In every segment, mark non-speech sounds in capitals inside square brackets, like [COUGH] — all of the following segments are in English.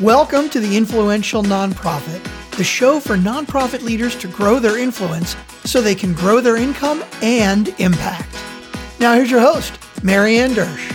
Welcome to the Influential Nonprofit, the show for nonprofit leaders to grow their influence so they can grow their income and impact. Now, here's your host, Marianne Dersch.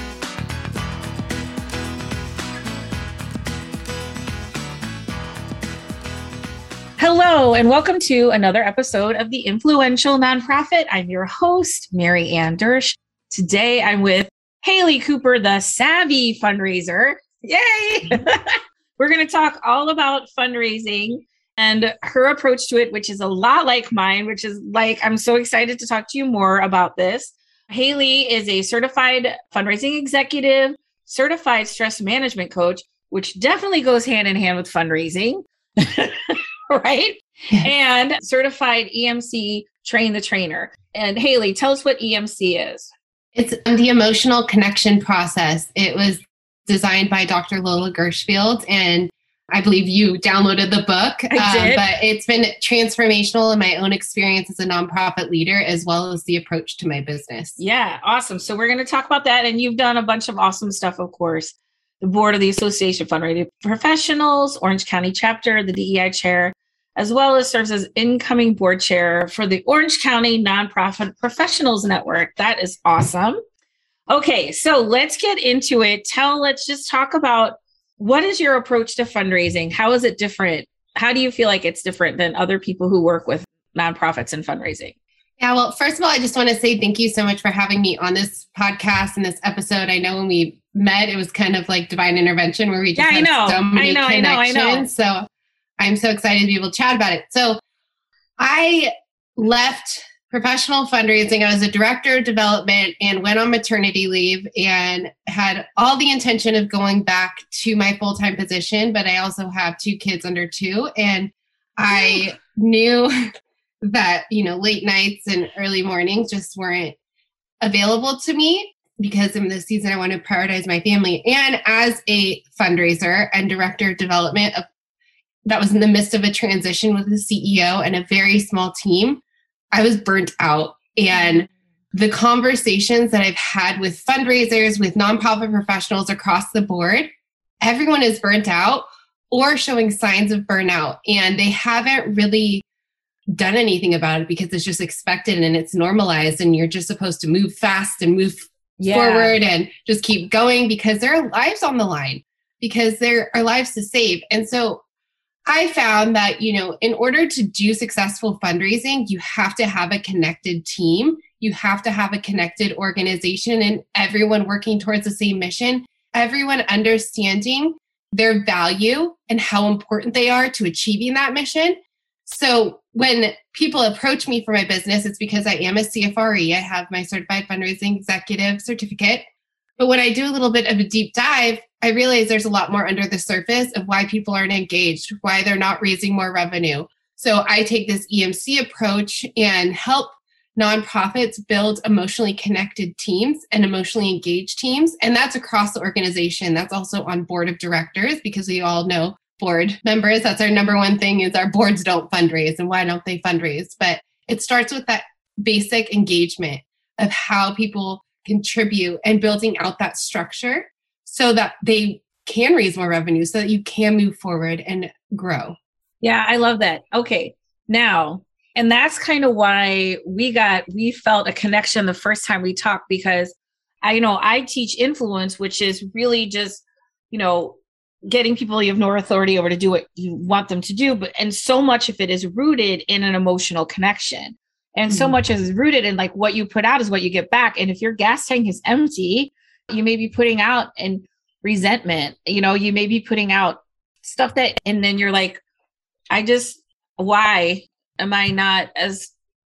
Hello, and welcome to another episode of the Influential Nonprofit. I'm your host, Marianne Dersch. Today I'm with Haley Cooper, the savvy fundraiser. Yay! [LAUGHS] We're going to talk all about fundraising and her approach to it, which is a lot like mine, which is like, I'm so excited to talk to you more about this. Haley is a certified fundraising executive, certified stress management coach, which definitely goes hand in hand with fundraising, [LAUGHS] right? And certified EMC train the trainer. And Haley, tell us what EMC is. It's the emotional connection process. It was designed by Dr. Lola Gershfeld. And I believe you downloaded the book. Um, but it's been transformational in my own experience as a nonprofit leader, as well as the approach to my business. Yeah, awesome. So we're going to talk about that. And you've done a bunch of awesome stuff, of course. The board of the Association of Fundraising Professionals, Orange County chapter, the DEI chair, as well as serves as incoming board chair for the Orange County Nonprofit Professionals Network. That is awesome. Okay, so let's get into it. Tell, let's just talk about what is your approach to fundraising? How is it different? How do you feel like it's different than other people who work with nonprofits and fundraising? Yeah, well, first of all, I just want to say thank you so much for having me on this podcast and this episode. I know when we met, it was kind of like divine intervention where we just yeah, I know. so many I know, I know, I know. So I'm so excited to be able to chat about it. So I left professional fundraising. I was a director of development and went on maternity leave and had all the intention of going back to my full time position. But I also have two kids under two. And I knew [LAUGHS] that, you know, late nights and early mornings just weren't available to me because in this season I want to prioritize my family. And as a fundraiser and director of development, that was in the midst of a transition with the CEO and a very small team. I was burnt out. And the conversations that I've had with fundraisers, with nonprofit professionals across the board, everyone is burnt out or showing signs of burnout. And they haven't really done anything about it because it's just expected and it's normalized. And you're just supposed to move fast and move Yeah. forward and just keep going because there are lives on the line, because there are lives to save. And so I found that, you know, in order to do successful fundraising, you have to have a connected team. You have to have a connected organization and everyone working towards the same mission, everyone understanding their value and how important they are to achieving that mission. So when people approach me for my business, it's because I am a CFRE. I have my certified fundraising executive certificate. But when I do a little bit of a deep dive, I realize there's a lot more under the surface of why people aren't engaged, why they're not raising more revenue. So I take this EMC approach and help nonprofits build emotionally connected teams and emotionally engaged teams. And that's across the organization. That's also on board of directors because we all know board members. That's our number one thing is our boards don't fundraise and why don't they fundraise? But it starts with that basic engagement of how people contribute and building out that structure so that they can raise more revenue so that you can move forward and grow. Yeah, I love that. Okay. Now, and that's kind of why we got we felt a connection the first time we talked because I you know I teach influence, which is really just, you know, getting people you have no authority over to do what you want them to do. But and so much of it is rooted in an emotional connection. And so Mhm. much is rooted in like what you put out is what you get back. And if your gas tank is empty, you may be putting out and resentment, you know, you may be putting out stuff that and then you're like, I just why am I not as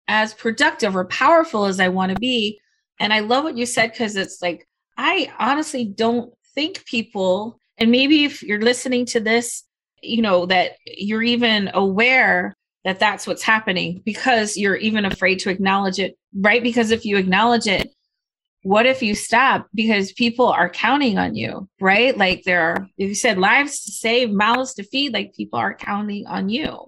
as productive or powerful as I want to be? And I love what you said because it's like I honestly don't think people and maybe if you're listening to this, you know that you're even aware that that's what's happening because you're even afraid to acknowledge it, right? Because if you acknowledge it, what if you stop because people are counting on you, right? Like there are, you said lives to save, mouths to feed, like people are counting on you.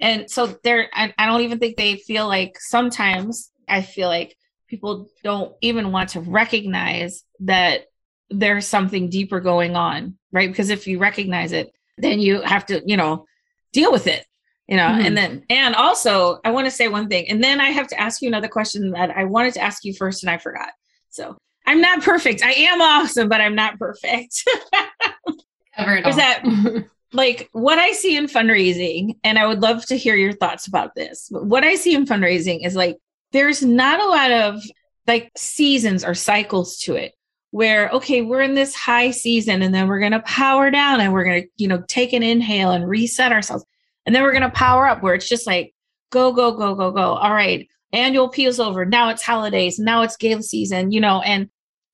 And so there, I, I don't even think they feel like sometimes I feel like people don't even want to recognize that there's something deeper going on right? Because if you recognize it, then you have to, you know, deal with it, you know, mm-hmm. and then, and also, I want to say one thing, and then I have to ask you another question that I wanted to ask you first and I forgot. So I'm not perfect. I am awesome, but I'm not perfect. [LAUGHS] Is that [LAUGHS] like what I see in fundraising, and I would love to hear your thoughts about this. But what I see in fundraising is like there's not a lot of like seasons or cycles to it where okay we're in this high season and then we're going to power down and we're going to you know take an inhale and reset ourselves and then we're going to power up where it's just like go go go go go. All right annual appeals over. Now it's holidays. Now it's gala season you know and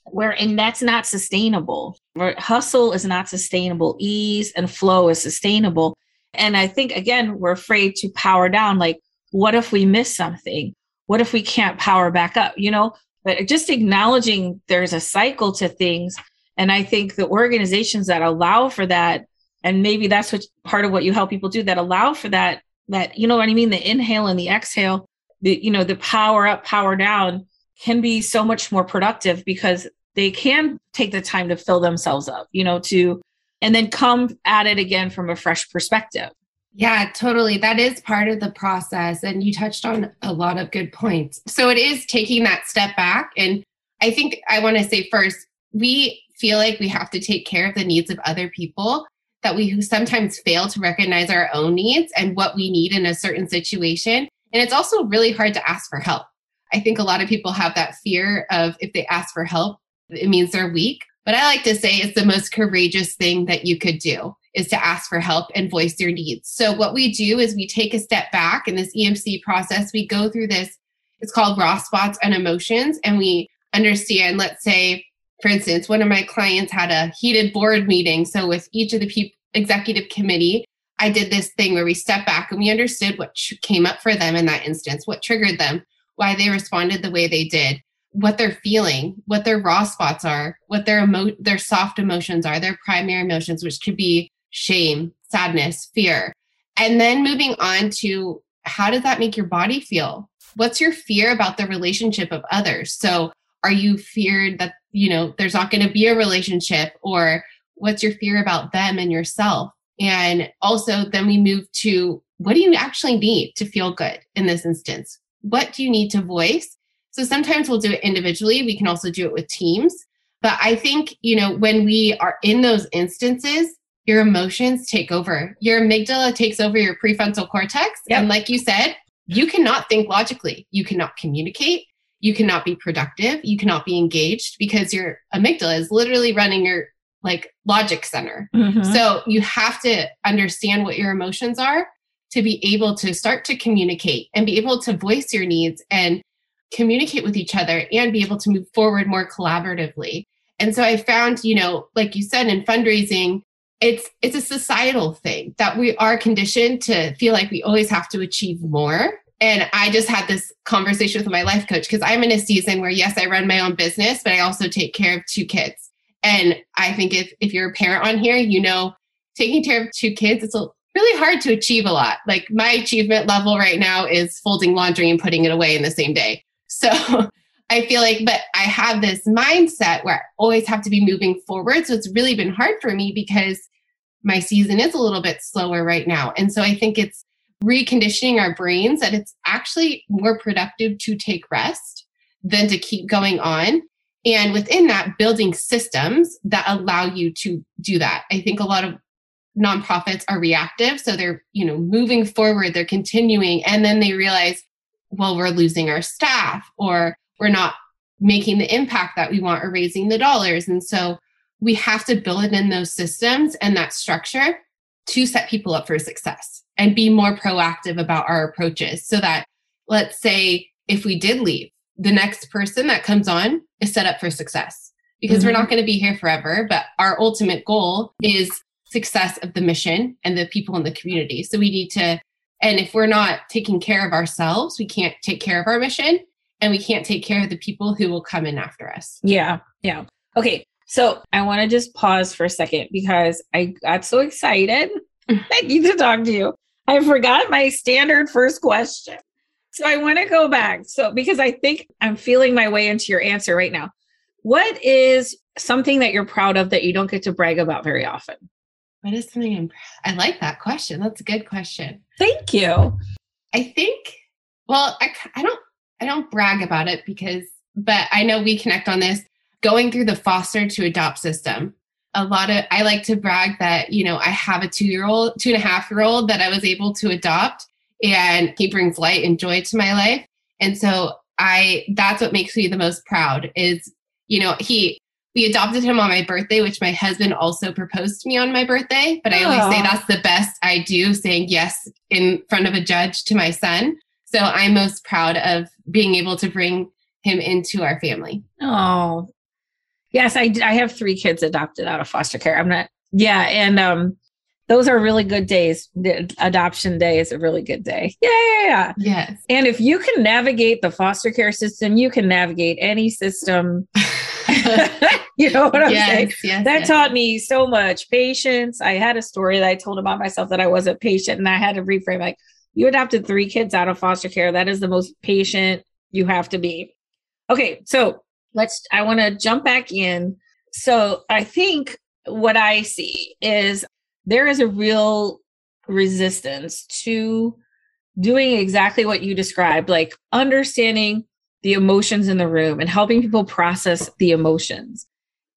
where and that's not sustainable. Hustle is not sustainable. Ease and flow is sustainable. And i think again we're afraid to power down like what if we miss something? What if we can't power back up you know? But just acknowledging there's a cycle to things and i think the organizations that allow for that and maybe that's what part of what you help people do that allow for that that you know what i mean the inhale and the exhale the you know the power up power down can be so much more productive because they can take the time to fill themselves up you know to and then come at it again from a fresh perspective yeah, totally. That is part of the process. And you touched on a lot of good points. So it is taking that step back. And I think I want to say first, we feel like we have to take care of the needs of other people, that we sometimes fail to recognize our own needs and what we need in a certain situation. And it's also really hard to ask for help. I think a lot of people have that fear of if they ask for help, it means they're weak. But I like to say it's the most courageous thing that you could do is to ask for help and voice your needs. So what we do is we take a step back in this EMC process. We go through this, it's called raw spots and emotions, and we understand, let's say, for instance, one of my clients had a heated board meeting. So with each of the people, executive committee, I did this thing where we step back and we understood what came up for them in that instance, what triggered them, why they responded the way they did, what they're feeling, what their raw spots are, what their emo- their soft emotions are, their primary emotions, which could be shame, sadness, fear. And then moving on to how does that make your body feel? What's your fear about the relationship of others? So, are you feared that, you know, there's not going to be a relationship or what's your fear about them and yourself? And also then we move to what do you actually need to feel good in this instance? What do you need to voice? So sometimes we'll do it individually. We can also do it with teams. But I think, you know, when we are in those instances, your emotions take over. Your amygdala takes over your prefrontal cortex. Yep. And like you said, you cannot think logically. You cannot communicate. You cannot be productive. You cannot be engaged because your amygdala is literally running your like logic center. Mm-hmm. So you have to understand what your emotions are to be able to start to communicate and be able to voice your needs and communicate with each other and be able to move forward more collaboratively. And so I found, you know, like you said in fundraising, it's it's a societal thing that we are conditioned to feel like we always have to achieve more and i just had this conversation with my life coach because i'm in a season where yes i run my own business but i also take care of two kids and i think if if you're a parent on here you know taking care of two kids it's really hard to achieve a lot like my achievement level right now is folding laundry and putting it away in the same day [LAUGHS] so I feel like, but I have this mindset where I always have to be moving forward. So it's really been hard for me because my season is a little bit slower right now. And so I think it's reconditioning our brains that it's actually more productive to take rest than to keep going on. And within that, building systems that allow you to do that. I think a lot of nonprofits are reactive. So they're, you know, moving forward, they're continuing, and then they realize, well, we're losing our staff or we're not making the impact that we want or raising the dollars. And so we have to build it in those systems and that structure to set people up for success and be more proactive about our approaches so that let's say if we did leave the next person that comes on is set up for success because mm-hmm. we're not going to be here forever but our ultimate goal is success of the mission and the people in the community so we need to and if we're not taking care of ourselves we can't take care of our mission and we can't take care of the people who will come in after us. Yeah. Yeah. Okay. So I want to just pause for a second because I got so excited. Mm. [LAUGHS] I need to talk to you. I forgot my standard first question. So I want to go back. So because I think I'm feeling my way into your answer right now. what is something that you're proud of that you don't get to brag about very often? What is something I'm, I like that question. That's a good question. Thank you. I think, well, I, I don't, I don't brag about it because, but I know we connect on this going through the foster to adopt system. A lot of, I like to brag that, you know, I have a two year old, two and a half year old that I was able to adopt and he brings light and joy to my life. And so I, that's what makes me the most proud is, you know, he, we adopted him on my birthday, which my husband also proposed to me on my birthday. But I always say that's the best I do, saying yes in front of a judge to my son. So I'm most proud of being able to bring him into our family. Oh, yes. I, I have three kids adopted out of foster care. I'm not, yeah. And, um, those are really good days. The adoption day is a really good day. Yeah, yeah, yeah. Yes. And if you can navigate the foster care system, you can navigate any system. [LAUGHS] you know what I'm yes, saying? Yes, that yes. taught me so much patience. I had a story that I told about myself that I wasn't patient, and I had to reframe like, you adopted three kids out of foster care. That is the most patient you have to be. Okay, so let's, I want to jump back in. So I think what I see is there is a real resistance to doing exactly what you described, like understanding the emotions in the room and helping people process the emotions.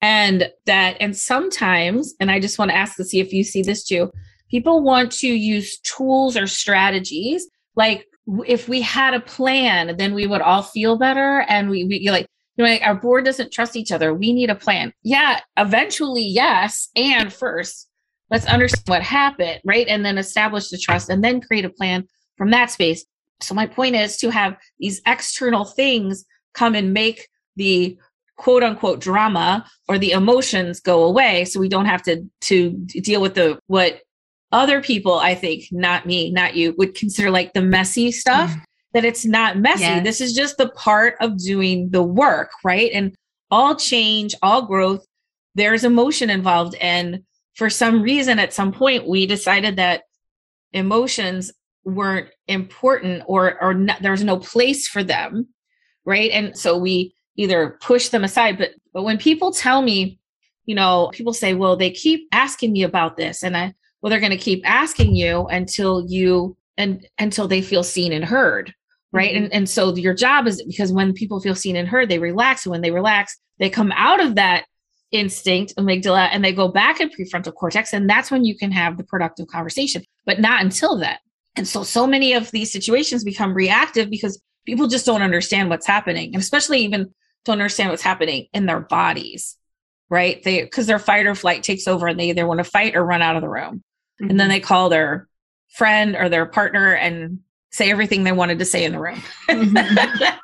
And that, and sometimes, and I just want to ask to see if you see this too, people want to use tools or strategies. Like if we had a plan, then we would all feel better. And we, we like, you know, like our board doesn't trust each other. We need a plan. Yeah, eventually, yes. And first, let's understand what happened, right? And then establish the trust and then create a plan from that space. So my point is to have these external things come and make the quote unquote drama or the emotions go away so we don't have to to deal with the what other people i think not me not you would consider like the messy stuff mm. That it's not messy. Yes. this is just the part of doing the work right? And all change all growth there's emotion involved. And for some reason at some point we decided that emotions weren't important or or not, there was no place for them right? And so we either push them aside. But but when people tell me you know people say well they keep asking me about this and i well they're going to keep asking you until you and until they feel seen and heard right mm-hmm. and and so your job is because when people feel seen and heard they relax and when they relax they come out of that instinct amygdala and they go back in prefrontal cortex and that's when you can have the productive conversation but not until then and so so many of these situations become reactive because people just don't understand what's happening and especially even don't understand what's happening in their bodies right they because their fight or flight takes over and they either want to fight or run out of the room mm-hmm. and then they call their friend or their partner and say everything they wanted to say in the room. [LAUGHS]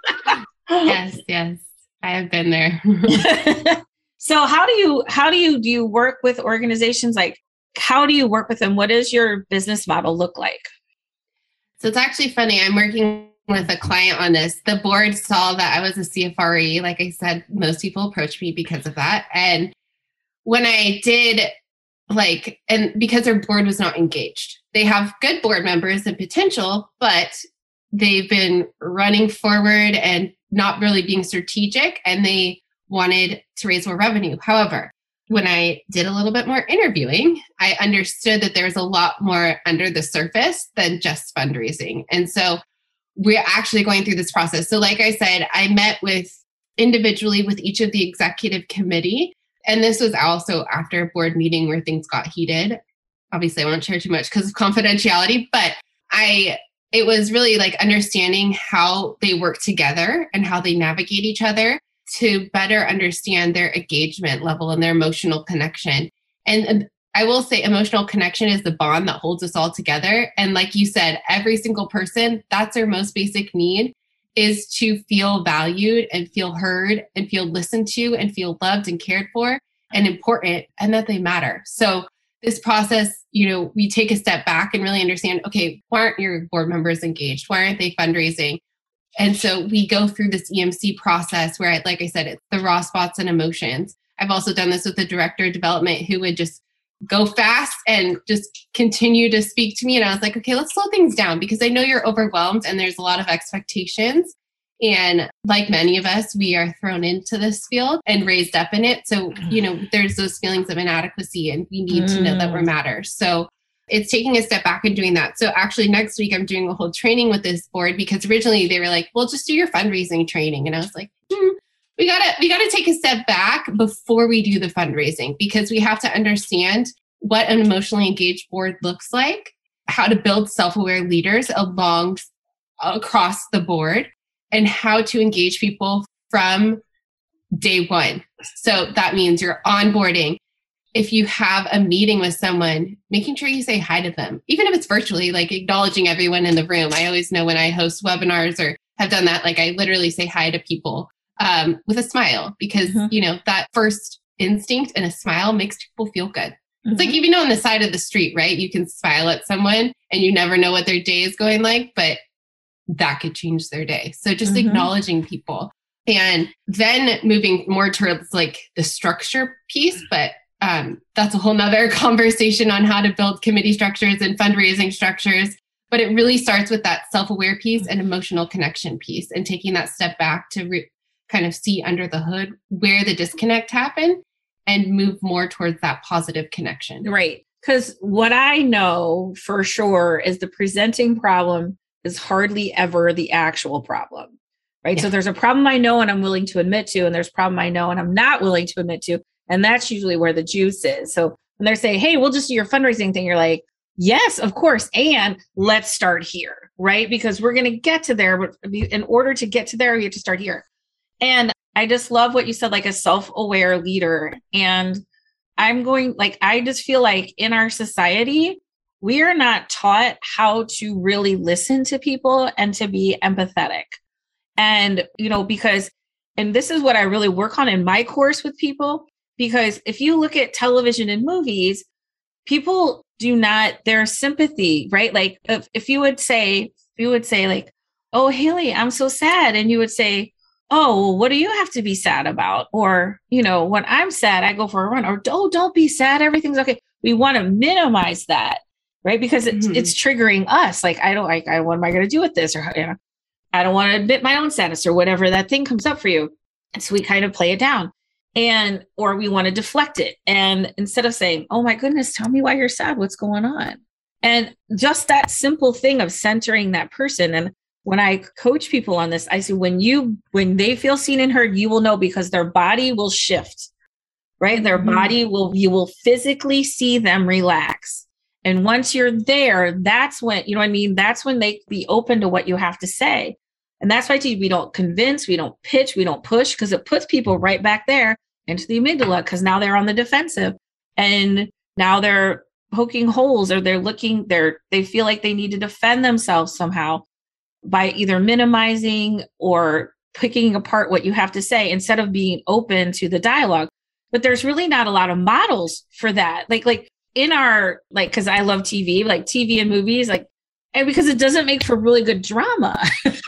Yes yes. I have been there. [LAUGHS] So how do you how do you do you work with organizations? Like how do you work with them? What does your business model look like? So it's actually funny. I'm working with a client on this. The board saw that i was a cfre like i said most people approach me because of that. And when i did like and because their board was not engaged they have good board members and potential but they've been running forward and not really being strategic and they wanted to raise more revenue. However, when I did a little bit more interviewing, I understood that there's a lot more under the surface than just fundraising. And so we're actually going through this process. So, like I said, I met with individually with each of the executive committee. And this was also after a board meeting where things got heated. Obviously, I won't share too much because of confidentiality, but I it was really like understanding how they work together and how they navigate each other to better understand their engagement level and their emotional connection. And um, I will say, emotional connection is the bond that holds us all together. And like you said, every single person, that's their most basic need is to feel valued and feel heard and feel listened to and feel loved and cared for and important and that they matter. So, this process, you know, we take a step back and really understand okay, why aren't your board members engaged? Why aren't they fundraising? And so we go through this EMC process where, like I said, it's the raw spots and emotions. I've also done this with the director of development who would just go fast and just continue to speak to me. And I was like, okay, let's slow things down because I know you're overwhelmed and there's a lot of expectations. And like many of us, we are thrown into this field and raised up in it. So, you know, there's those feelings of inadequacy and we need mm. to know that we're mm. matter. So it's taking a step back and doing that. So actually next week I'm doing a whole training with this board because originally they were like, well, just do your fundraising training. And I was like, hmm, we gotta we gotta take a step back before we do the fundraising because we have to understand what an emotionally engaged board looks like, how to build self-aware leaders along across the board, and how to engage people from day one. So that means you're onboarding. If you have a meeting with someone, making sure you say hi to them, even if it's virtually, like acknowledging everyone in the room. I always know when I host webinars or have done that, like I literally say hi to people um, with a smile because, mm-hmm. you know, that first instinct and a smile makes people feel good. Mm-hmm. It's like even on the side of the street, right? You can smile at someone and you never know what their day is going like, but that could change their day. So just mm-hmm. acknowledging people and then moving more towards like the structure piece, but um, that's a whole nother [LAUGHS] conversation on how to build committee structures and fundraising structures. But it really starts with that self aware piece and emotional connection piece and taking that step back to re- kind of see under the hood where the disconnect happened and move more towards that positive connection. Right. Because what I know for sure is the presenting problem is hardly ever the actual problem. Right. Yeah. So there's a problem I know and I'm willing to admit to, and there's a problem I know and I'm not willing to admit to. And that's usually where the juice is. So when they're saying, hey, we'll just do your fundraising thing, you're like, yes, of course. And let's start here. Right. Because we're going to get to there. But in order to get to there, we have to start here. And I just love what you said, like a self aware leader. And I'm going, like, I just feel like in our society, we are not taught how to really listen to people and to be empathetic. And, you know, because, and this is what I really work on in my course with people, because if you look at television and movies, people do not, their sympathy, right? Like, if, if you would say, you would say, like, oh, Haley, I'm so sad. And you would say, oh, well, what do you have to be sad about? Or, you know, when I'm sad, I go for a run. Or, oh, don't be sad. Everything's okay. We want to minimize that, right? Because it's, mm-hmm. it's triggering us. Like, I don't like, I, what am I going to do with this? Or, you know, I don't want to admit my own sadness or whatever that thing comes up for you. And so we kind of play it down and, or we want to deflect it. And instead of saying, oh my goodness, tell me why you're sad, what's going on? And just that simple thing of centering that person. And when I coach people on this, I say when you when they feel seen and heard, you will know because their body will shift. Right? Their mm-hmm. body will you will physically see them relax. And once you're there, that's when, you know what I mean? That's when they be open to what you have to say. And that's why we don't convince, we don't pitch, we don't push, because it puts people right back there into the amygdala, because now they're on the defensive. And now they're poking holes or they're looking, they're they feel like they need to defend themselves somehow by either minimizing or picking apart what you have to say instead of being open to the dialogue but there's really not a lot of models for that like like in our like because i love tv like tv and movies like and because it doesn't make for really good drama. [LAUGHS]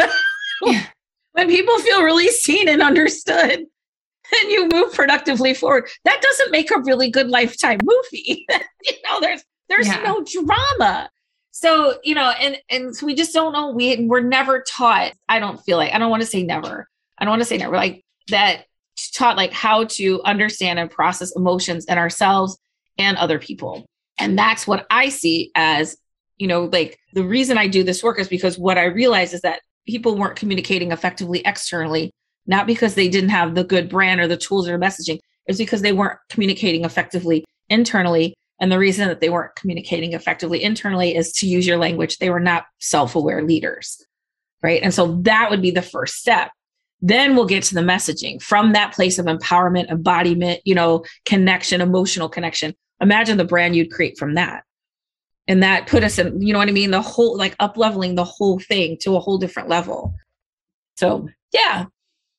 Yeah. when people feel really seen and understood and you move productively forward that doesn't make a really good lifetime movie. [LAUGHS] You know there's there's yeah. no drama. So you know and and so we just don't know. We we're never taught i don't feel like i don't want to say never. I don't want to say never like that taught like how to understand and process emotions in ourselves and other people and that's what i see as you know like the reason i do this work is because what i realize is that people weren't communicating effectively externally not because they didn't have the good brand or the tools or messaging it's because they weren't communicating effectively internally and the reason that they weren't communicating effectively internally is to use your language, they were not self aware leaders. Right. And so that would be the first step. Then we'll get to the messaging from that place of empowerment, embodiment, you know, connection, emotional connection. Imagine the brand you'd create from that. And that put us in, you know what I mean? The whole, like up leveling the whole thing to a whole different level. So, yeah,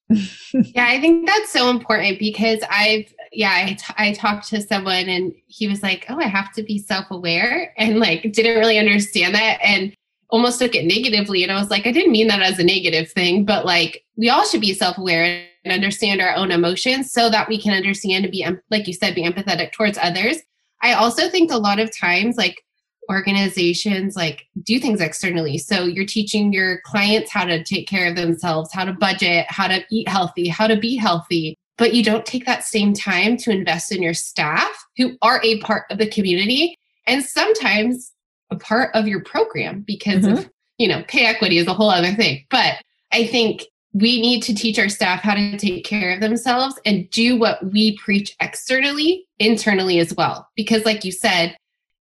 [LAUGHS] yeah, I think that's so important because I've, yeah, I, t- I talked to someone and he was like, oh, I have to be self aware and like didn't really understand that and almost took it negatively. And I was like, I didn't mean that as a negative thing, but like we all should be self aware and understand our own emotions so that we can understand and be, like you said, be empathetic towards others. I also think a lot of times, like organizations like do things externally. So you're teaching your clients how to take care of themselves, how to budget, how to eat healthy, how to be healthy, but you don't take that same time to invest in your staff who are a part of the community and sometimes a part of your program because mm-hmm. of, you know, pay equity is a whole other thing. But I think we need to teach our staff how to take care of themselves and do what we preach externally, internally as well. Because, like you said,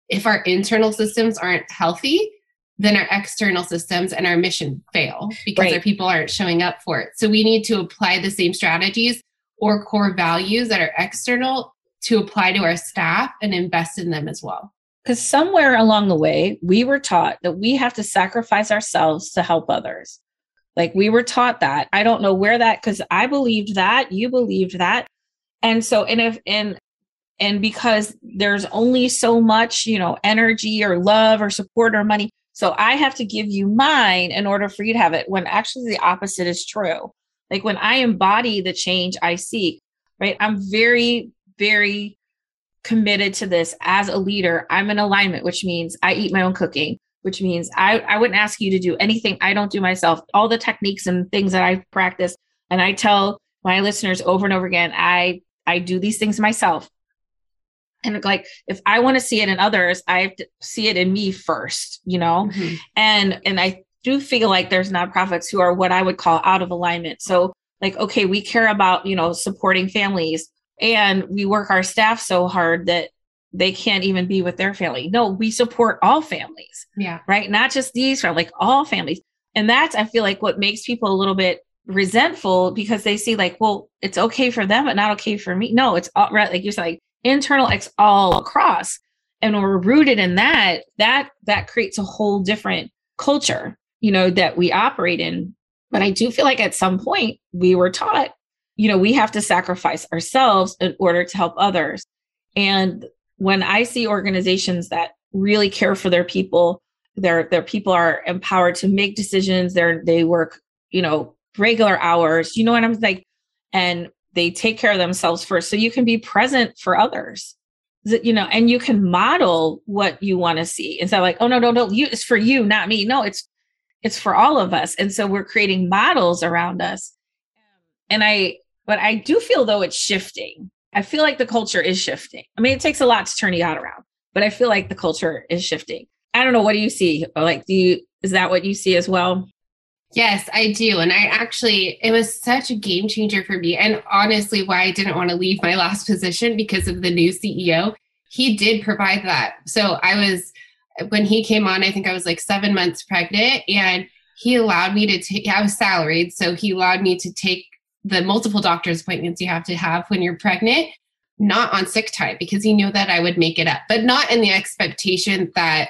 if our internal systems aren't healthy, then our external systems and our mission fail because right. our people aren't showing up for it. So we need to apply the same strategies or core values that are external to apply to our staff and invest in them as well. Because somewhere along the way, we were taught that we have to sacrifice ourselves to help others. Like we were taught that. I don't know where that because I believed that, you believed that. And so, and if, and, and because there's only so much, you know, energy or love or support or money. So I have to give you mine in order for you to have it when actually the opposite is true. Like when I embody the change I seek, right? I'm very, very committed to this as a leader. I'm in alignment, which means I eat my own cooking which means I, I wouldn't ask you to do anything I don't do myself. All the techniques and things that I practice, and I tell my listeners over and over again, I I do these things myself. And like if I want to see it in others, I have to see it in me first, you know? Mm-hmm. And and I do feel like there's nonprofits who are what I would call out of alignment. So like, okay, we care about, you know, supporting families and we work our staff so hard that they can't even be with their family. No, we support all families. Yeah. Right. Not just these, like all families. And that's, I feel like, what makes people a little bit resentful because they see, like, well, it's okay for them, but not okay for me. No, it's all right. Like you said, like internal, it's all across. And when we're rooted in that, that that creates a whole different culture, you know, that we operate in. But I do feel like at some point we were taught, you know, we have to sacrifice ourselves in order to help others. And when I see organizations that really care for their people, their their people are empowered to make decisions. They're they work, you know, regular hours. You know what I'm like, and they take care of themselves first, so you can be present for others. You know, and you can model what you want to see instead of like, oh no, no, no, you it's for you, not me. No, it's it's for all of us. And so we're creating models around us. And I, but I do feel though it's shifting I feel like the culture is shifting. I mean, it takes a lot to turn yacht around, but I feel like the culture is shifting. I don't know. What do you see? Like, do you, is that what you see as well? Yes, I do. And I actually, it was such a game changer for me. And honestly, why I didn't want to leave my [LAUGHS] last position because of the new CEO. He did provide that. So I was, when he came on, I think I was like seven months pregnant and he allowed me to take, I was salaried. So he allowed me to take the multiple doctor's appointments you have to have when you're pregnant, not on sick time because he knew that I would make it up, but not in the expectation that,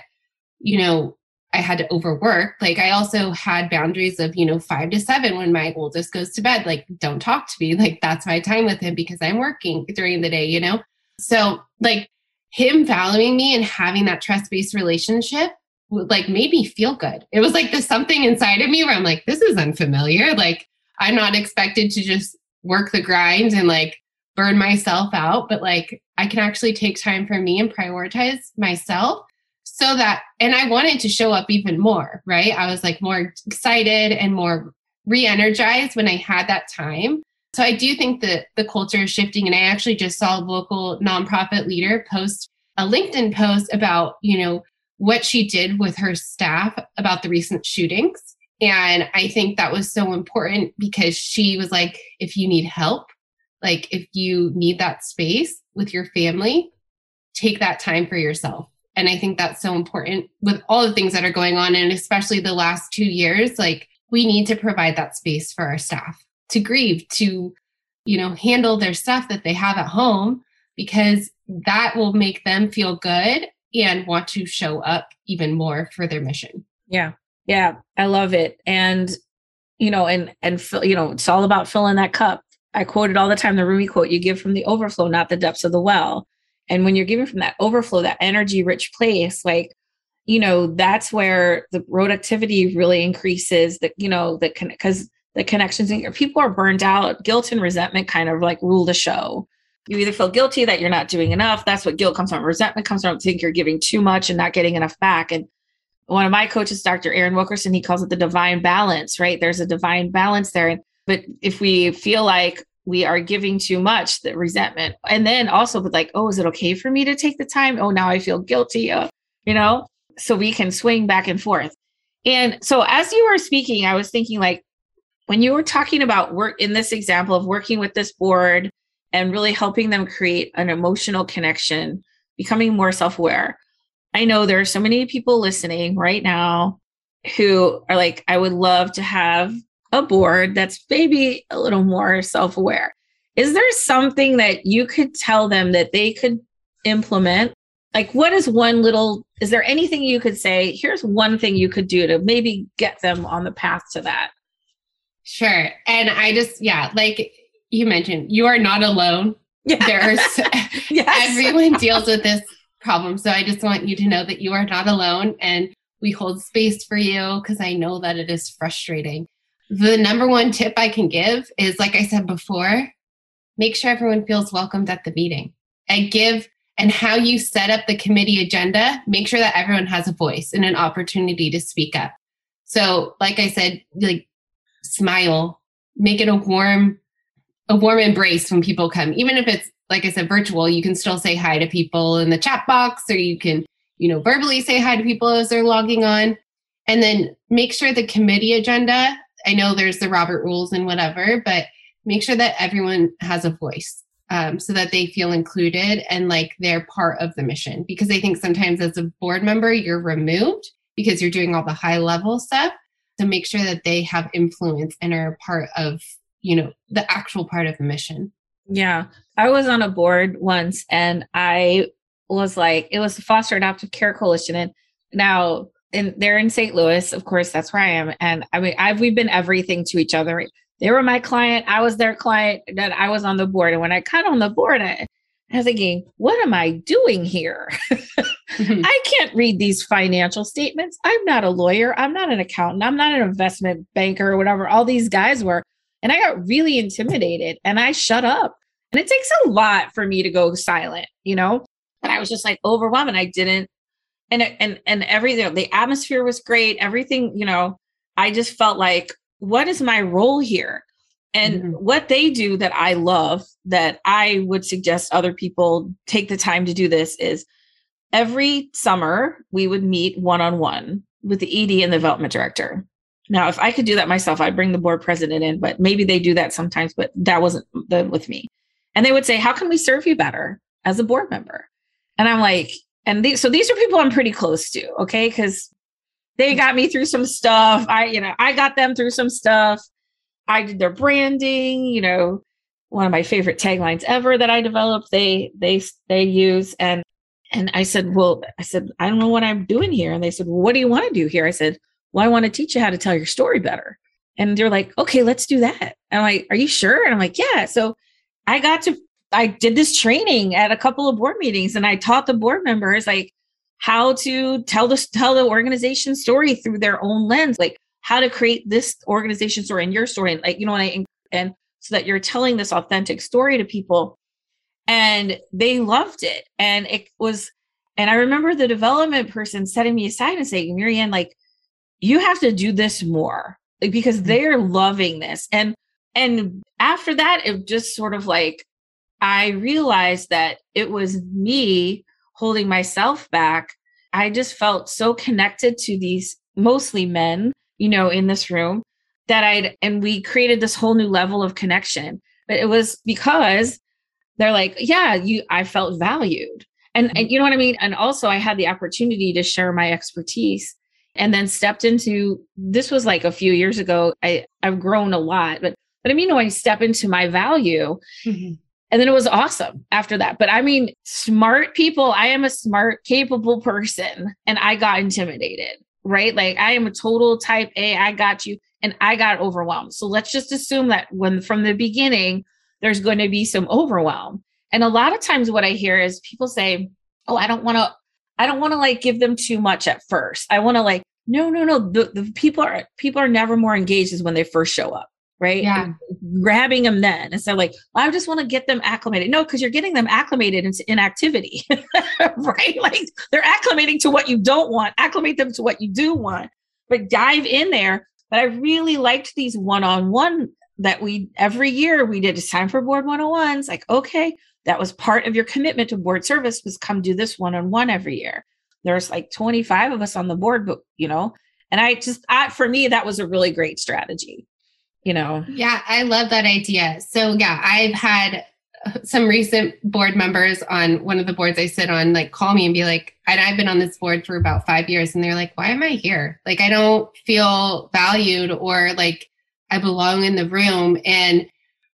you know, I had to overwork. Like I also had boundaries of, you know, five to seven when my oldest goes to bed. Like, don't talk to me. [LAUGHS] Like that's my time with him because I'm working during the day, you know? So like him valuing me and having that trust-based relationship like made me feel good. It was like there's something inside of me where I'm like, this is unfamiliar. Like I'm not expected to just work the grind and like burn myself out, but like I can actually take time for me and prioritize myself so that, and I wanted to show up even more, right? I was like more excited and more re energized when I had that time. So I do think that the culture is shifting. And I actually just saw a local nonprofit leader post a LinkedIn post about, you know, what she did with her staff about the recent shootings and I think that was so important because she was like, if you need help, like if you need that space with your family, take that time for yourself. And I think that's so important with all the things that are going on. And especially the last two years, like we need to provide that space for our staff to grieve, to, you know, handle their stuff that they have at home, because that will make them feel good and want to show up even more for their mission. Yeah. Yeah, I love it. And you know, and and you know, it's all about filling that cup. I quote it all the time, the Rumi quote, you give from the overflow, not the depths of the well. And when you're giving from that overflow, that energy rich place, like, you know, that's where the productivity really increases that, you know, that can, because the connections in your people are burned out, guilt and resentment kind of like rule the show. you either feel guilty that you're not doing enough. That's what guilt comes from. Resentment comes from think you're giving too much and not getting enough back. And one of my coaches, Dr. Aaron Wilkerson, he calls it the divine balance, right? There's a divine balance there. But if we feel like we are giving too much, the resentment, and then also with like, oh, is it okay for me to take the time? Oh, now I feel guilty, uh, you know? So we can swing back and forth. And so as you were speaking, I was thinking like, when you were talking about work in this example of working with this board and really helping them create an emotional connection, becoming more self aware. I know there are so many people listening right now who are like, I would love to have a board that's maybe a little more self aware. Is there something that you could tell them that they could implement? Like, what is one little, is there anything you could say? Here's one thing you could do to maybe get them on the path to that. Sure. And I just, yeah, like you mentioned, you are not alone. Yeah. There's [LAUGHS] yes. [LAUGHS] everyone deals with this problem. So I just want you to know that you are not alone and we hold space for you because I know that it is frustrating. The number one tip I can give is like I said before, make sure everyone feels welcomed at the meeting and give and how you set up the committee agenda, make sure that everyone has a voice and an opportunity to speak up. So, like I said, like smile, make it a warm, a warm embrace when people come. Even if it's like I said, virtual, you can still say hi to people in the chat box, or you can, you know, verbally say hi to people as they're logging on. And then make sure the committee agenda I know there's the Robert rules and whatever, but make sure that everyone has a voice um, so that they feel included and like they're part of the mission. Because I think sometimes as a board member, you're removed because you're doing all the high level stuff to make sure that they have influence and are part of, you know, the actual part of the mission. Yeah. I was on a board once and I was like, it was the Foster Adoptive Care Coalition. And now and they're in St. Louis, of course, that's where I am. And I mean, I've we've been everything to each other. They were my client, I was their client, that I was on the board. And when I got on the board, I, I was thinking, what am I doing here? mm-hmm. [LAUGHS] I can't read these financial statements. I'm not a lawyer. I'm not an accountant. I'm not an investment banker or whatever all these guys were. And I got really intimidated and I shut up. And it takes a lot for me to go silent, you know? And I was just like overwhelmed and I didn't and and and everything the atmosphere was great everything you know i just felt like what is my role here and mm-hmm. what they do that i love that i would suggest other people take the time to do this is every summer we would meet one-on-one with the ed and the development director now if i could do that myself i'd bring the board president in but maybe they do that sometimes but that wasn't the, with me and they would say how can we serve you better as a board member and i'm like and these, so these are people I'm pretty close to, okay? Because they got me through some stuff. I, you know, I got them through some stuff. I did their branding, you know, one of my favorite taglines ever that I developed, they they they use. And and I said, Well, I said, I don't know what I'm doing here. And they said, Well, what do you want to do here? I said, Well, I want to teach you how to tell your story better. And they're like, okay, let's do that. I'm like, are you sure? And I'm like, yeah. So I got to I did this training at a couple of board meetings and I taught the board members like how to tell the tell the organization story through their own lens, like how to create this organization story and your story, and like you know, and, I, and so that you're telling this authentic story to people, and they loved it, and it was, and I remember the development person setting me aside and saying, Marianne, like you have to do this more, like because mm-hmm. they're loving this, and and after that, it just sort of like I realized that it was me holding myself back. I just felt so connected to these mostly men, you know, in this room that I'd, and we created this whole new level of connection. But it was because they're like, yeah, you, I felt valued. And, and you know what I mean? And also, I had the opportunity to share my expertise and then stepped into this was like a few years ago. I, I've grown a lot, but but I mean, when I step into my value, mm-hmm. And then it was awesome after that. But I mean, smart people, I am a smart, capable person, and I got intimidated, right? Like I am a total type A, I got you, and I got overwhelmed. So let's just assume that when from the beginning, there's going to be some overwhelm. And a lot of times what I hear is people say, Oh, I don't want to, I don't want to like give them too much at first. I want to like, no, no, no. The, the people are people are never more engaged as when they first show up right? Yeah. And grabbing them then instead of like, I just want to get them acclimated. No, because you're getting them acclimated into inactivity, [LAUGHS] right? Like they're acclimating to what you don't want, acclimate them to what you do want, but dive in there. But I really liked these one on one that we every year we did. It's time for board 101s. Like, okay, that was part of your commitment to board service was come do this one on one every year. There's like 25 of us on the board, but you know, and I just, I, for me, that was a really great strategy, you know? Yeah, I love that idea. So, yeah, I've had uh, some recent board members on one of the boards I sit on, like call me and be like, and I've been on this board for about five years, and they're like, why am I here? Like, I don't feel valued or like I belong in the room. And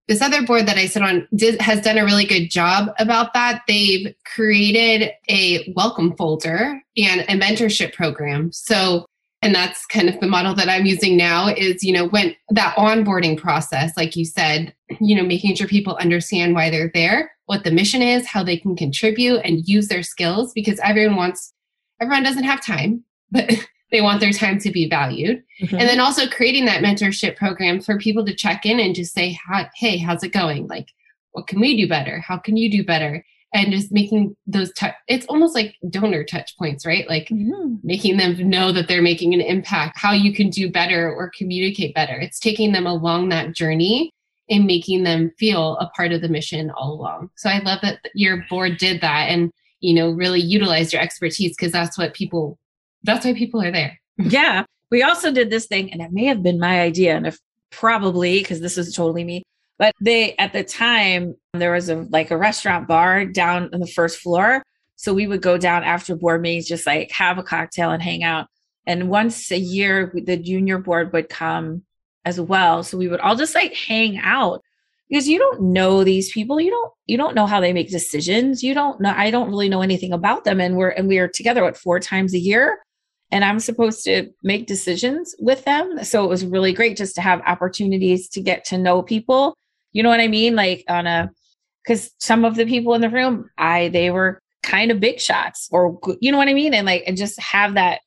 this other board that I sit on did, has done a really good job about that. They've created a welcome folder and a mentorship program. So and that's kind of the model that i'm using now is you know when that onboarding process like you said you know making sure people understand why they're there what the mission is how they can contribute and use their skills because everyone wants everyone doesn't have time but [LAUGHS] they want their time to be valued. Mm-hmm. and then also creating that mentorship program for people to check in and just say hey how's it going? Like what can we do better? How can you do better? And just making those touch it's almost like donor touch points right? Like mm-hmm. making them know that they're making an impact how you can do better or communicate better. It's taking them along that journey and making them feel a part of the mission all along. So i love that your board did that and you know really utilized your expertise because that's what people that's why people are there [LAUGHS] yeah we also did this thing and it may have been my idea and if probably because this is totally me but they, at the time, there was a like a restaurant bar down on the first floor. So we would go down after board meetings, just like have a cocktail and hang out. And once a year, the junior board would come as well. So we would all just like hang out because you don't know these people. You don't, you don't know how they make decisions. You don't know, I don't really know anything about them. And we're, and we are together, what, four times a year? And I'm supposed to make decisions with them. So it was really great just to have opportunities to get to know people you know what I mean? Like on a, because some of the people in the room, I, they were kind of big shots or, you know what I mean? And like, and just have that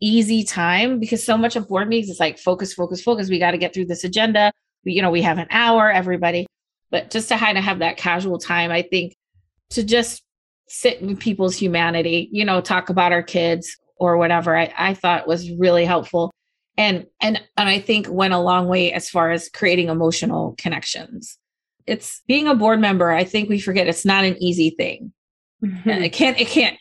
easy time because so much of board meetings is like focus, focus, focus. We got to get through this agenda. We, you know, we have an hour, everybody, but just to kind of have that casual time, I think to just sit with people's humanity, you know, talk about our kids or whatever, I, I thought was really helpful and and and I think went a long way as far as creating emotional connections. It's being a board member, I think we forget it's not an easy thing. Mm-hmm. It can't it can't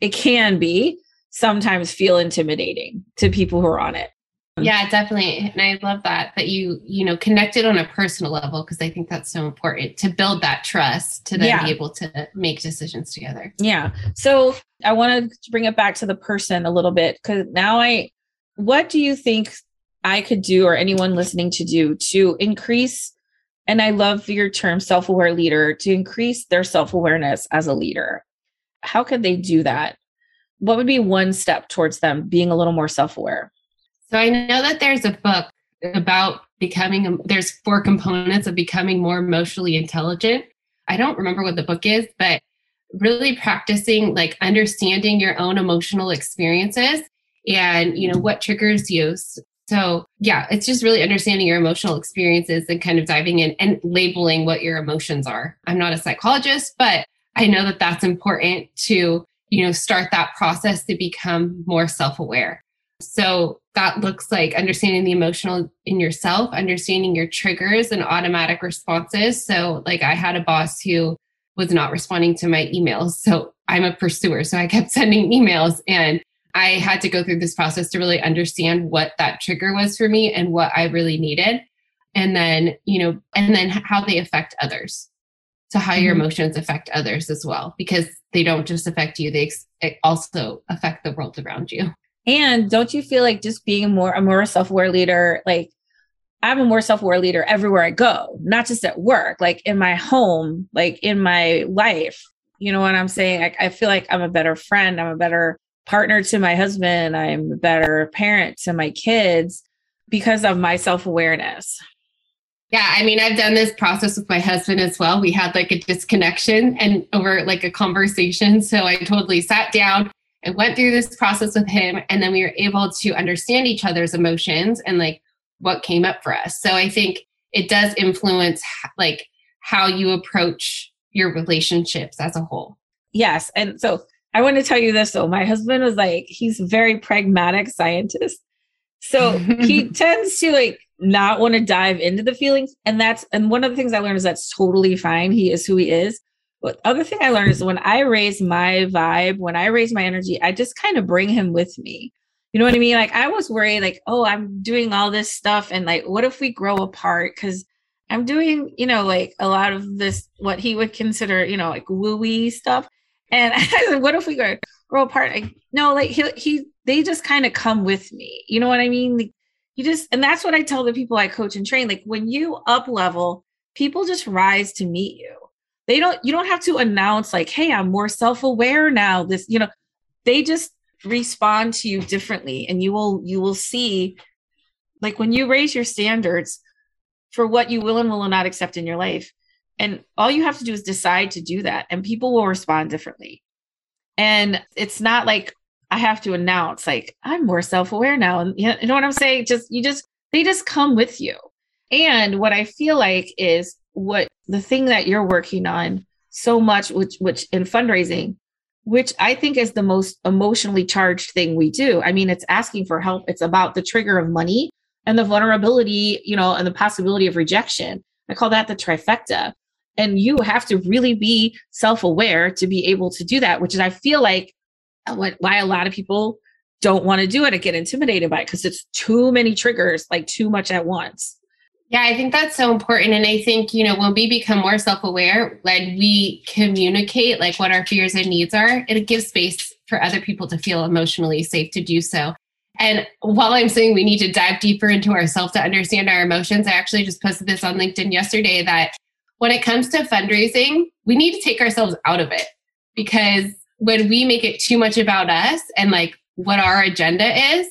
it can be sometimes feel intimidating to people who are on it. Yeah, definitely. And I love that that you, you know, connected on a personal level because I think that's so important to build that trust to then yeah. be able to make decisions together. Yeah. So I wanted to bring it back to the person a little bit because now I what do you think I could do or anyone listening to do to increase? And I love your term self aware leader to increase their self awareness as a leader. How could they do that? What would be one step towards them being a little more self aware? So I know that there's a book about becoming, there's four components of becoming more emotionally intelligent. I don't remember what the book is, but really practicing like understanding your own emotional experiences and you know what triggers you. So yeah it's just really understanding your emotional experiences and kind of diving in and labeling what your emotions are. I'm not a psychologist but i know that that's important to you know start that process to become more self-aware so that looks like understanding the emotional in yourself understanding your triggers and automatic responses so like i had a boss who was not responding to my emails so i'm a pursuer so i kept [LAUGHS] sending emails and I had to go through this process to really understand what that trigger was for me and what I really needed. And then, you know, and then how they affect others. So, how mm-hmm. your emotions affect others as well, because they don't just affect you, they also affect the world around you. And don't you feel like just being more, a more self aware leader, like I'm a more self aware leader everywhere I go, not just at work, like in my home, like in my life. You know what I'm saying? I, I feel like I'm a better friend. I'm a better partner to my husband. I'm a better parent to my kids because of my self awareness. Yeah, I mean, I've done this process with my husband as well. We had like a disconnection and over like a conversation. So I totally sat down and went through this process with him. And then we were able to understand each other's emotions and like what came up for us. So I think it does influence like how you approach your relationships as a whole. Yes. And so I want to tell you this though. My husband was like, he's very pragmatic scientist. So he [LAUGHS] tends to like not want to dive into the feelings. And that's, and one of the things I learned is that's totally fine. He is who he is. But other thing I learned is when I raise my vibe, when I raise my energy, I just kind of bring him with me. You know what I mean? Like I was worried, like, oh, I'm doing all this stuff. And like, what if we grow apart? Cause I'm doing, you know, like a lot of this, what he would consider, you know, like wooey stuff. And [LAUGHS] I said, what if we go grow apart? I, no, like he, he, they just kind of come with me. You know what I mean? Like, you just, and that's what I tell the people I coach and train. Like when you up level, people just rise to meet you. They don't, you don't have to announce like, Hey, I'm more self-aware now. This, you know, they just respond to you differently and you will, you will see like when you raise your standards for what you will and will not accept in your life. And all you have to do is decide to do that and people will respond differently. And it's not like I have to announce like I'm more self-aware now. And you know what I'm saying? Just you just they just come with you. And what I feel like is what the thing that you're working on so much, which which in fundraising, which I think is the most emotionally charged thing we do. I mean, it's asking for help. It's about the trigger of money and the vulnerability, you know, and the possibility of rejection. I call that the trifecta. And you have to really be self aware to be able to do that, which is, I feel like, why a lot of people don't want to do it and get intimidated by it because it's too many triggers, like too much at once. Yeah, I think that's so important. And I think, you know, when we become more self aware, when we communicate like what our fears and needs are, it gives space for other people to feel emotionally safe to do so. And while I'm saying we need to dive deeper into ourselves to understand our emotions, I actually just posted this on LinkedIn yesterday that when it comes to fundraising, we need to take ourselves out of it because when we make it too much about us and like what our agenda is,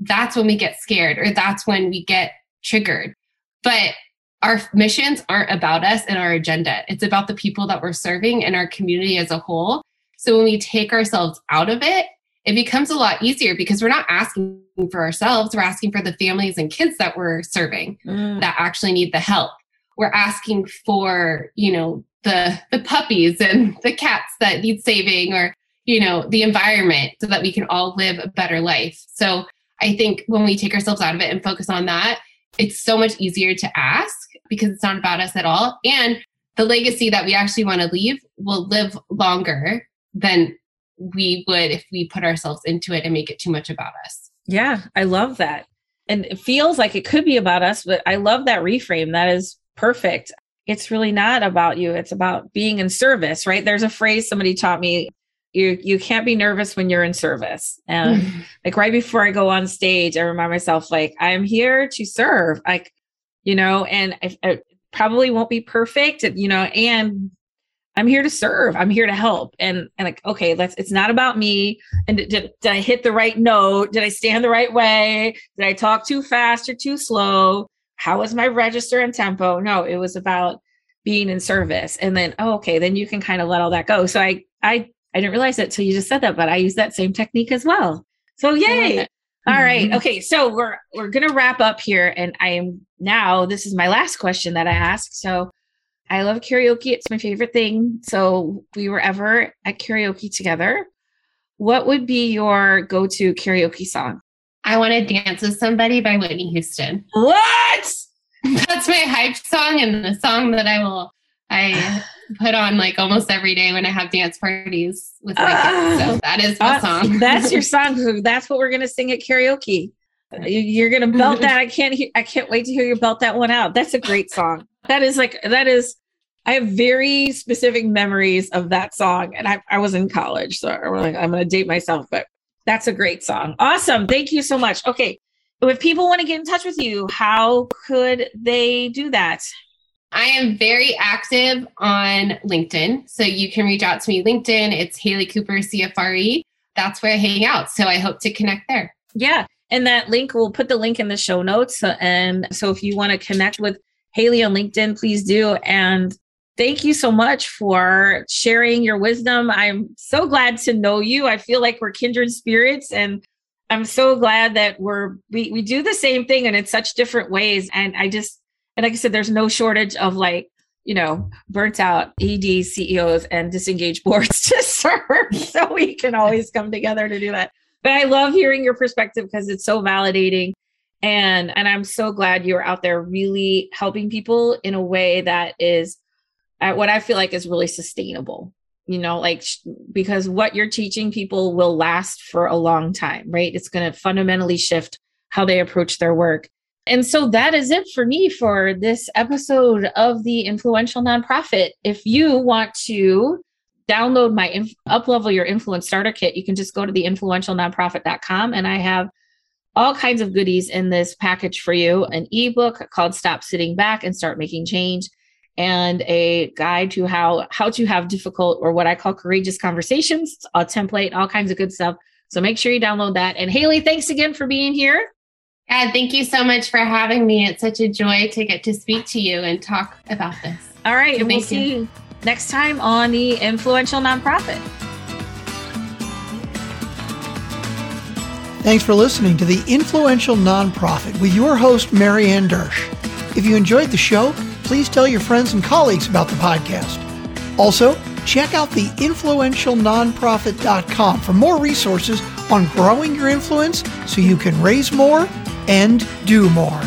that's when we get scared or that's when we get triggered. But our missions aren't about us and our agenda. It's about the people that we're serving and our community as a whole. So when we take ourselves out of it, it becomes a lot easier because we're not asking for ourselves. We're asking for the families and kids that we're serving mm. that actually need the help we're asking for you know the the puppies and the cats that need saving or you know the environment so that we can all live a better life so i think when we take ourselves out of it and focus on that it's so much easier to ask because it's not about us at all and the legacy that we actually want to leave will live longer than we would if we put ourselves into it and make it too much about us yeah i love that and it feels like it could be about us but i love that reframe that is perfect. It's really not about you. It's about being in service, right? There's a phrase somebody taught me. You you can't be nervous when you're in service. And [LAUGHS] like right before I go on stage, I remind myself like I'm here to serve. Like, you know, and I, I probably won't be perfect, you know, and I'm here to serve. I'm here to help. And and like, okay, let's it's not about me. And did, did, I hit the right note? Did I stand the right way? Did I talk too fast or too slow? how was my register and tempo? No, it was about being in service. And then, oh, okay, then you can kind of let all that go. So I, I, I didn't realize it till you just said that, but I use that same technique as well. So yay. All right. Mm-hmm. Okay. So we're we're gonna wrap up here. And I am now, this is my last question that I ask. So I love karaoke. It's my favorite thing. So if we were ever at karaoke together, what would be your go-to karaoke song? I Want to Dance with Somebody by Whitney Houston. What? That's my hype song and the song that I will I put on like almost every day when I have dance parties with my uh, kids. So that is my song. that's your [LAUGHS] song. That's what we're gonna sing at karaoke. You're gonna belt that. I can't hear, I can't wait to hear you belt that one out. That's a great song. That is like that is I have very specific memories of that song. And I, I was in college, so I'm like, I'm gonna date myself, but that's a great song. Awesome. Thank you so much. Okay. If people want to get in touch with you, how could they do that? I am very active on LinkedIn. So you can reach out to me LinkedIn. It's Haley Cooper CFRE. That's where I hang out. So I hope to connect there. Yeah. And that link, we'll put the link in the show notes. And so if you want to connect with Haley on LinkedIn, please do. And Thank you so much for sharing your wisdom. I'm so glad to know you. I feel like we're kindred spirits and I'm so glad that we're we we do the same thing and in such different ways and I just And like I said, there's no shortage of like, you know, burnt out ED CEOs and disengaged [LAUGHS] boards to serve. [LAUGHS] So we can always come together to do that. But I love hearing your perspective because it's so validating. And and I'm so glad you're out there really helping people in a way that is uh, what I feel like is really sustainable. You know, like because what you're teaching people will last for a long time, right? It's going to fundamentally shift how they approach their work. And so that is it for me for this episode of the Influential Nonprofit. If you want to download my inf- uplevel your influence starter kit, you can just go to the influentialnonprofit.com and I have all kinds of goodies in this package for you an ebook called Stop Sitting Back and Start Making Change and a guide to how how to have difficult or what I call courageous conversations, a template, all kinds of good stuff. So make sure you download that. And Haley, thanks again for being here. Yeah, thank you so much for having me. It's such a joy to get to speak to you and talk about this. All right, so and we'll see you next time on the Influential Nonprofit. Thanks for listening to the Influential Nonprofit with your host, Marianne Dersch. If you enjoyed the show, please tell your friends and colleagues about the podcast. Also, check out the influentialnonprofit.com for more resources on growing your influence so you can raise more and do more.